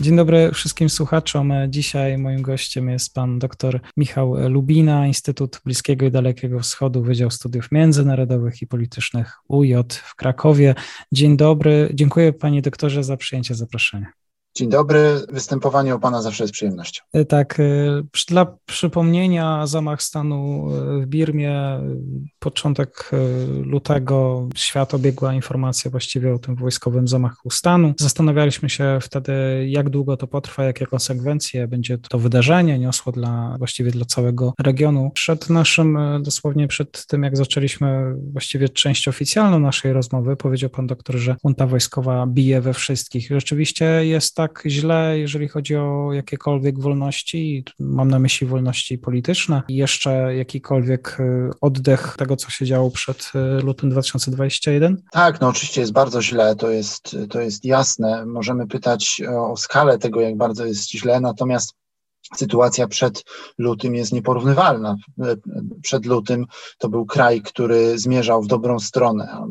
Dzień dobry wszystkim słuchaczom. Dzisiaj moim gościem jest pan dr Michał Lubina, Instytut Bliskiego i Dalekiego Wschodu, Wydział Studiów Międzynarodowych i Politycznych UJ w Krakowie. Dzień dobry. Dziękuję panie doktorze za przyjęcie zaproszenia. Dzień dobry. Występowanie u Pana zawsze jest przyjemnością. E, tak. E, dla przypomnienia, zamach stanu e, w Birmie, początek lutego, świat obiegła informacja właściwie o tym wojskowym zamachu stanu. Zastanawialiśmy się wtedy, jak długo to potrwa, jakie konsekwencje będzie to wydarzenie niosło dla, właściwie dla całego regionu. Przed naszym, dosłownie przed tym, jak zaczęliśmy właściwie część oficjalną naszej rozmowy, powiedział Pan doktor, że junta wojskowa bije we wszystkich. Rzeczywiście jest tak, tak źle, jeżeli chodzi o jakiekolwiek wolności, mam na myśli wolności polityczne, i jeszcze jakikolwiek y, oddech tego, co się działo przed y, lutym 2021? Tak, no oczywiście jest bardzo źle, to jest, to jest jasne. Możemy pytać o skalę tego, jak bardzo jest źle, natomiast sytuacja przed lutym jest nieporównywalna. Przed lutym to był kraj, który zmierzał w dobrą stronę.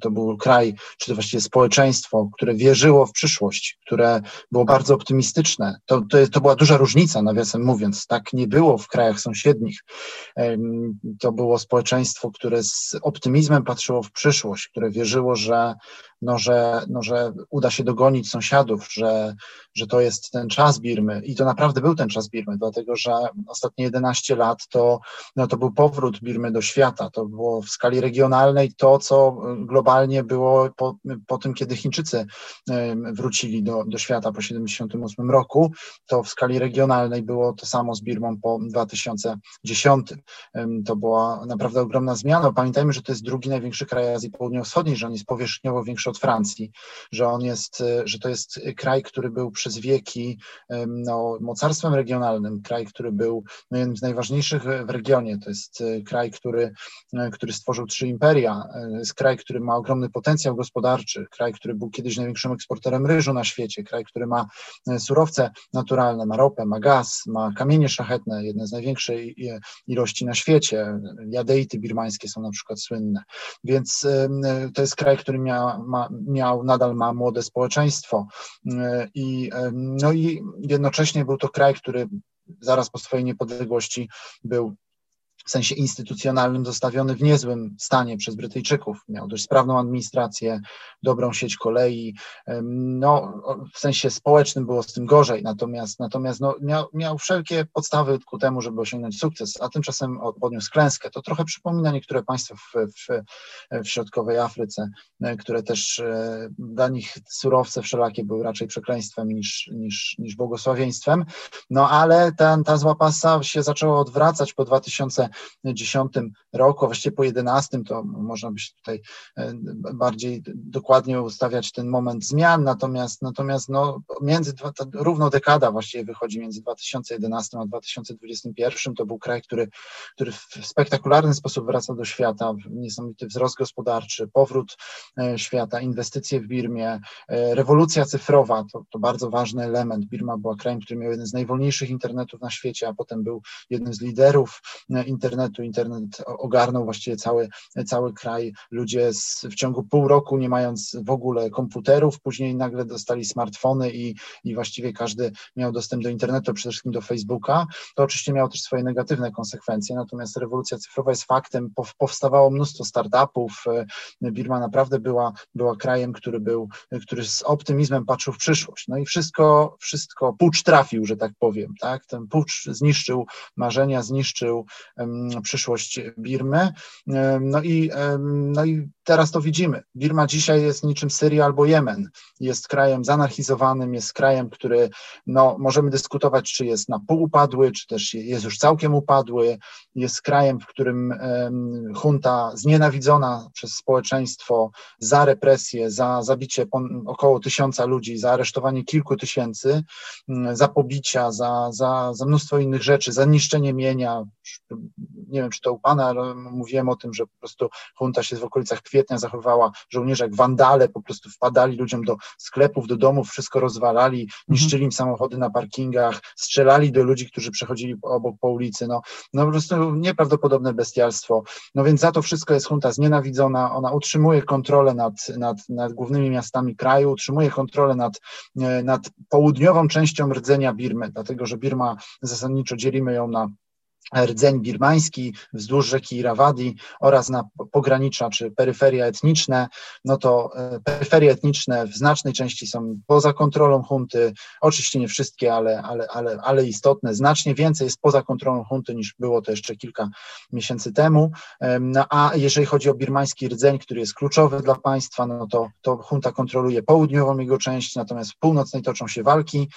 To był kraj, czy to właściwie społeczeństwo, które wierzyło w przyszłość, które było bardzo optymistyczne. To, to, to była duża różnica, nawiasem mówiąc. Tak nie było w krajach sąsiednich. To było społeczeństwo, które z optymizmem patrzyło w przyszłość, które wierzyło, że no, że, no, że uda się dogonić sąsiadów, że, że to jest ten czas Birmy i to naprawdę był ten czas Birmy, dlatego że ostatnie 11 lat to, no, to był powrót Birmy do świata, to było w skali regionalnej to, co globalnie było po, po tym, kiedy Chińczycy wrócili do, do świata po 78 roku, to w skali regionalnej było to samo z Birmą po 2010. To była naprawdę ogromna zmiana. Pamiętajmy, że to jest drugi największy kraj Azji Południowo-Wschodniej, że on jest powierzchniowo większy od Francji, że on jest, e, że to jest kraj, który był przez wieki no, mocarstwem regionalnym, kraj, który był no, jednym z najważniejszych w regionie. To jest e, kraj, który, e, który stworzył trzy imperia, jest kraj, który ma ogromny potencjał gospodarczy, kraj, który był kiedyś największym eksporterem ryżu na świecie, kraj, który ma surowce naturalne, ma ropę, ma gaz, ma kamienie szlachetne, jedne z największej ilości na świecie. Jadeity birmańskie są na przykład słynne. Więc to jest kraj, który mia, ma, miał, nadal ma młode społeczeństwo. I, no i jednocześnie był to kraj, który zaraz po swojej niepodległości był w sensie instytucjonalnym zostawiony w niezłym stanie przez Brytyjczyków. Miał dość sprawną administrację, dobrą sieć kolei. No, w sensie społecznym było z tym gorzej, natomiast, natomiast no, miał, miał wszelkie podstawy ku temu, żeby osiągnąć sukces, a tymczasem odniósł klęskę. To trochę przypomina niektóre państwa w, w, w środkowej Afryce, e, które też e, dla nich surowce wszelakie były raczej przekleństwem niż, niż, niż błogosławieństwem. No ale ta, ta zła pasa się zaczęła odwracać po 2000 2010 roku, a właściwie po 2011 to można by się tutaj e, bardziej dokładnie ustawiać ten moment zmian, natomiast natomiast no, między, równo dekada właściwie wychodzi między 2011 a 2021, to był kraj, który, który w spektakularny sposób wraca do świata, niesamowity wzrost gospodarczy, powrót e, świata, inwestycje w Birmie, e, rewolucja cyfrowa, to, to bardzo ważny element. Birma była krajem, który miał jeden z najwolniejszych internetów na świecie, a potem był jednym z liderów internetu, internetu. Internet ogarnął właściwie cały, cały kraj. Ludzie z, w ciągu pół roku, nie mając w ogóle komputerów, później nagle dostali smartfony i, i właściwie każdy miał dostęp do internetu, przede wszystkim do Facebooka. To oczywiście miało też swoje negatywne konsekwencje, natomiast rewolucja cyfrowa jest faktem. Powstawało mnóstwo startupów. Birma naprawdę była, była krajem, który był, który z optymizmem patrzył w przyszłość. No i wszystko, wszystko, pucz trafił, że tak powiem, tak? Ten pucz zniszczył marzenia, zniszczył um, przyszłość Birmy. No i, no i teraz to widzimy. Birma dzisiaj jest niczym Syria albo Jemen. Jest krajem zanarchizowanym, jest krajem, który no, możemy dyskutować, czy jest na pół upadły, czy też jest już całkiem upadły. Jest krajem, w którym um, junta znienawidzona przez społeczeństwo za represję, za zabicie około tysiąca ludzi, za aresztowanie kilku tysięcy, um, za pobicia, za, za, za mnóstwo innych rzeczy, za niszczenie mienia. Nie wiem, czy to u Pana, ale mówiłem o tym, że po prostu junta się w okolicach kwietnia zachowywała żołnierze jak wandale, po prostu wpadali ludziom do sklepów, do domów, wszystko rozwalali, mhm. niszczyli im samochody na parkingach, strzelali do ludzi, którzy przechodzili obok po ulicy. No, no po prostu nieprawdopodobne bestialstwo. No więc za to wszystko jest junta znienawidzona, ona utrzymuje kontrolę nad, nad, nad głównymi miastami kraju, utrzymuje kontrolę nad, e, nad południową częścią rdzenia Birmy, dlatego że Birma zasadniczo dzielimy ją na rdzeń birmański wzdłuż rzeki Irawadi oraz na pogranicza czy peryferia etniczne, no to e, peryferie etniczne w znacznej części są poza kontrolą hunty, oczywiście nie wszystkie, ale, ale, ale, ale istotne, znacznie więcej jest poza kontrolą hunty niż było to jeszcze kilka miesięcy temu, no, a jeżeli chodzi o birmański rdzeń, który jest kluczowy dla państwa, no to, to hunta kontroluje południową jego część, natomiast w północnej toczą się walki,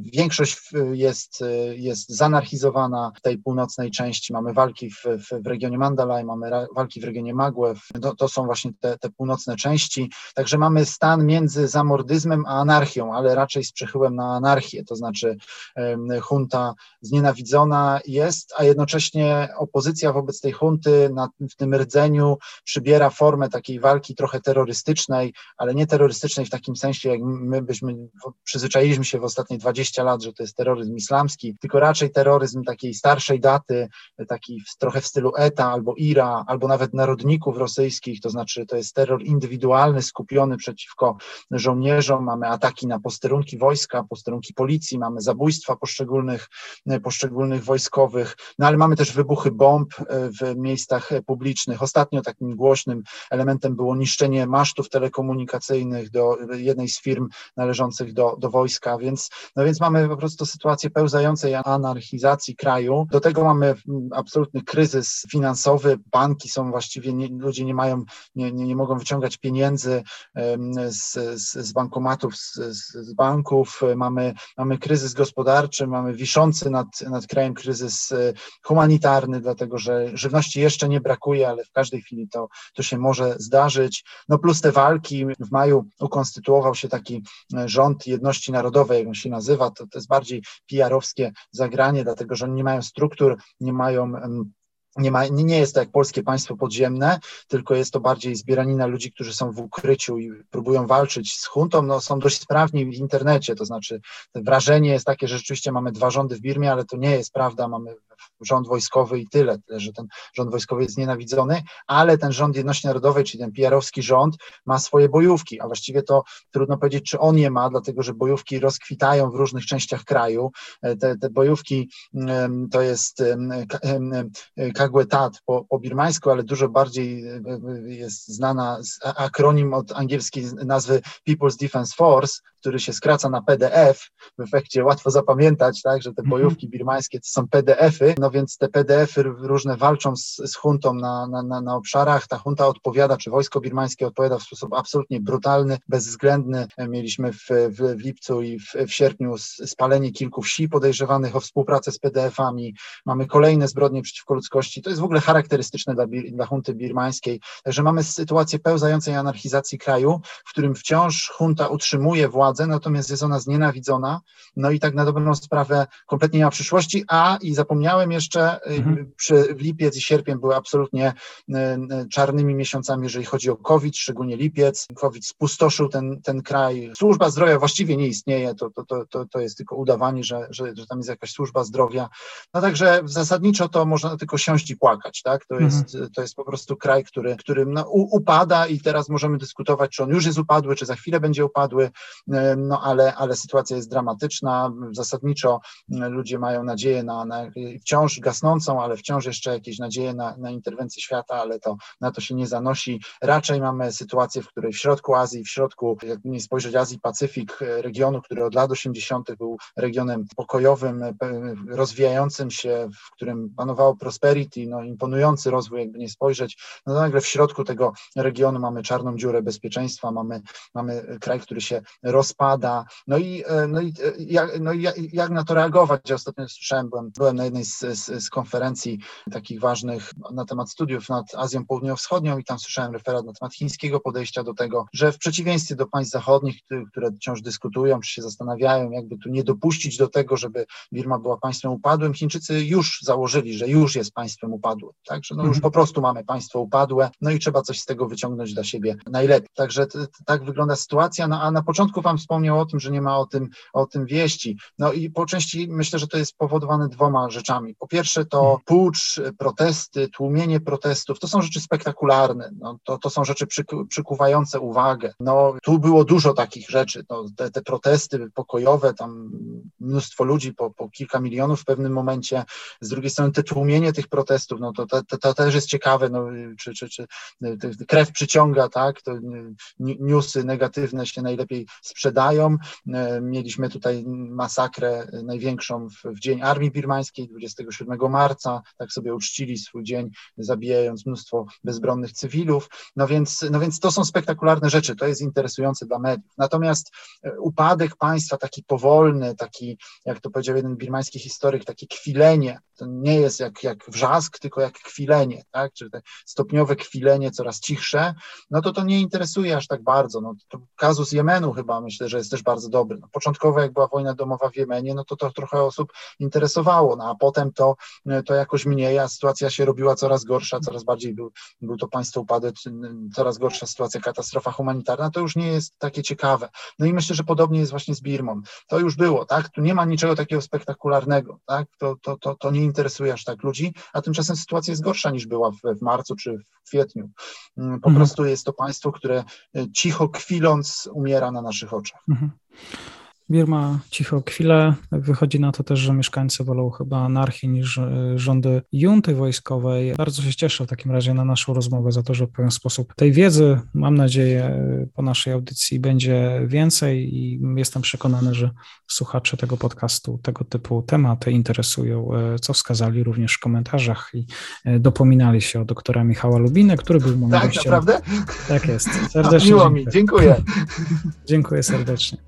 większość jest, jest zanarchizowana, tej północnej części. Mamy walki w, w, w regionie Mandalay, mamy walki w regionie Magłew, to, to są właśnie te, te, północne części, także mamy stan między zamordyzmem a anarchią, ale raczej z przechyłem na anarchię, to znaczy junta znienawidzona jest, a jednocześnie opozycja wobec tej hunty na, w tym rdzeniu przybiera formę takiej walki trochę terrorystycznej, ale nie terrorystycznej w takim sensie, jak my byśmy przyzwyczailiśmy się w ostatnie 20 lat, że to jest terroryzm islamski, tylko raczej terroryzm takiej starszej daty, taki trochę w stylu ETA albo IRA, albo nawet narodników rosyjskich, to znaczy to jest terror indywidualny, skupiony przeciwko żołnierzom, mamy ataki na posterunki wojska, posterunki policji, mamy zabójstwa poszczególnych, poszczególnych wojskowych, no ale mamy też wybuchy bomb e, w miejscach publicznych. Ostatnio takim głośnym elementem było niszczenie masztów telekomunikacyjnych do jednej z firm należących do, do wojska, więc, no więc mamy po prostu sytuację pełzającej anarchizacji kraju, do tego mamy absolutny kryzys finansowy, banki są właściwie, nie, ludzie nie mają, nie, nie, nie mogą wyciągać pieniędzy z, z, z bankomatów, z, z, banków, mamy, mamy kryzys gospodarczy, mamy wiszący nad, nad krajem kryzys e, humanitarny, dlatego że żywności jeszcze nie brakuje, ale w każdej chwili to, to się może zdarzyć. No plus te walki, w maju ukonstytuował się taki e, rząd jedności narodowej, jak on się nazywa, to, to jest bardziej PR-owskie zagranie, dlatego że oni nie mają struktur, nie mają nie, ma, nie jest to jak polskie państwo podziemne, tylko jest to bardziej zbieranina ludzi, którzy są w ukryciu i próbują walczyć z huntą. No, są dość sprawni w internecie, to znaczy wrażenie jest takie, że rzeczywiście mamy dwa rządy w Birmie, ale to nie jest prawda. Mamy rząd wojskowy i tyle, tyle, że ten rząd wojskowy jest nienawidzony, ale ten rząd jedności narodowej, czyli ten PR-owski rząd ma swoje bojówki, a właściwie to trudno powiedzieć, czy on je ma, dlatego że bojówki rozkwitają w różnych częściach kraju. E, te, te bojówki to jest Kagwetat po, po birmańsku, ale dużo bardziej e, e, jest znana akronim od angielskiej nazwy People's Defense Force, który się skraca na PDF, w efekcie łatwo zapamiętać, tak, że te mhm. bojówki birmańskie to są PDF-y, no więc te PDF-y różne walczą z, z huntą na, na, na, na obszarach, ta hunta odpowiada, czy wojsko birmańskie odpowiada w sposób absolutnie brutalny, bezwzględny. Mieliśmy w, w, w lipcu i w, w sierpniu spalenie kilku wsi podejrzewanych o współpracę z PDF-ami, mamy kolejne zbrodnie przeciwko ludzkości, to jest w ogóle charakterystyczne dla, dla hunty birmańskiej, także mamy sytuację pełzającej anarchizacji kraju, w którym wciąż hunta utrzymuje władzę władzę, natomiast jest ona znienawidzona, no i tak na dobrą sprawę kompletnie nie ma przyszłości, a i zapomniałem jeszcze, y, mhm. przy, w lipiec i sierpień były absolutnie y, y, czarnymi miesiącami, jeżeli chodzi o COVID, szczególnie lipiec. COVID spustoszył ten, ten kraj. Służba zdrowia właściwie nie istnieje, to, to, to, to jest tylko udawanie, że, że, że tam jest jakaś służba zdrowia. No także zasadniczo to można tylko siąść i płakać, tak? To jest, mhm. to jest po prostu kraj, który, który no, upada i teraz możemy dyskutować, czy on już jest upadły, czy za chwilę będzie upadły. No ale, ale sytuacja jest dramatyczna, zasadniczo ludzie mają nadzieję na, na wciąż gasnącą, ale wciąż jeszcze jakieś nadzieje na, na interwencję świata, ale to na to się nie zanosi. Raczej mamy sytuację, w której w środku Azji, w środku, jakby nie spojrzeć Azji Pacyfik, regionu, który od lat 80. był regionem pokojowym, rozwijającym się, w którym panowało prosperity, no imponujący rozwój, jakby nie spojrzeć, no nagle w środku tego regionu mamy czarną dziurę bezpieczeństwa, mamy, mamy kraj, który się rozpada, no i, no i, jak, no i jak na to reagować? Ja ostatnio słyszałem, byłem, byłem na jednej z, z, z konferencji takich ważnych na temat studiów nad Azją Południowo-Wschodnią i tam słyszałem referat na temat chińskiego podejścia do tego, że w przeciwieństwie do państw zachodnich, które wciąż dyskutują, czy się zastanawiają, jakby tu nie dopuścić do tego, żeby Birma była państwem upadłym, Chińczycy już założyli, że już jest państwem upadłym, tak, że no już mhm. po prostu mamy państwo upadłe, no i trzeba coś z tego wyciągnąć dla siebie najlepiej. Także tak wygląda sytuacja, no a na początku Wam wspomniał o tym, że nie ma o tym, o tym wieści. No i po części myślę, że to jest powodowane dwoma rzeczami. Po pierwsze to mhm. pucz, protesty, tłumienie protestów, to są rzeczy spektakularne, no, to, to są rzeczy przyku, przykuwające uwagę. No tu było dużo takich rzeczy, no, te, te protesty pokojowe, tam mnóstwo ludzi, po, po kilka milionów w pewnym momencie, z drugiej strony te tłumienie tych protestów, no to, to, to, to też jest ciekawe, no, czy, czy, czy krew przyciąga, tak, to newsy negatywne się najlepiej sprzedają. E, mieliśmy tutaj masakrę największą w, w Dzień Armii Birmańskiej 27 marca, tak sobie uczcili swój dzień, zabijając mnóstwo bezbronnych cywilów. No więc, no więc to są spektakularne rzeczy, to jest interesujące dla mediów. Natomiast e, upadek państwa, taki powolny, taki, jak to powiedział jeden birmański historyk, takie kwilenie, to nie jest jak, jak wrzask, tylko jak kwilenie, tak? czyli te stopniowe kwilenie, coraz cichsze, no to to nie interesuje aż tak bardzo. No, to kazus Jemenu chyba myślę, że jest też bardzo dobry. No, początkowo jak była wojna domowa w Jemenie, no to to trochę osób interesowało, no a potem to, to jakoś mniej, a sytuacja się robiła coraz gorsza, coraz bardziej był, był to państwo upadek, coraz gorsza sytuacja, katastrofa humanitarna, to już nie jest takie ciekawe. No i myślę, że podobnie jest właśnie z Birmą. To już było, tak? Tu nie ma niczego takiego spektakularnego, tak? To, to, to, to nie interesuje aż tak ludzi, a tymczasem sytuacja jest gorsza niż była w, w marcu czy w kwietniu. Mm, po mhm. prostu jest to państwo, które e, cicho kwiląc umiera na naszych oczach. Mhm. Birma cicho chwilę. Wychodzi na to też, że mieszkańcy wolą chyba anarchii niż e, rządy junty wojskowej. Bardzo się cieszę w takim razie na naszą rozmowę za to, że w pewien sposób tej wiedzy, mam nadzieję, po naszej audycji będzie więcej i jestem przekonany, że słuchacze tego podcastu tego typu tematy interesują, e, co wskazali również w komentarzach i e, dopominali się o doktora Michała Lubinę, który był moim Tak, gościem. naprawdę? Tak jest. Serdecznie Miło mi, dziękuję. dziękuję serdecznie.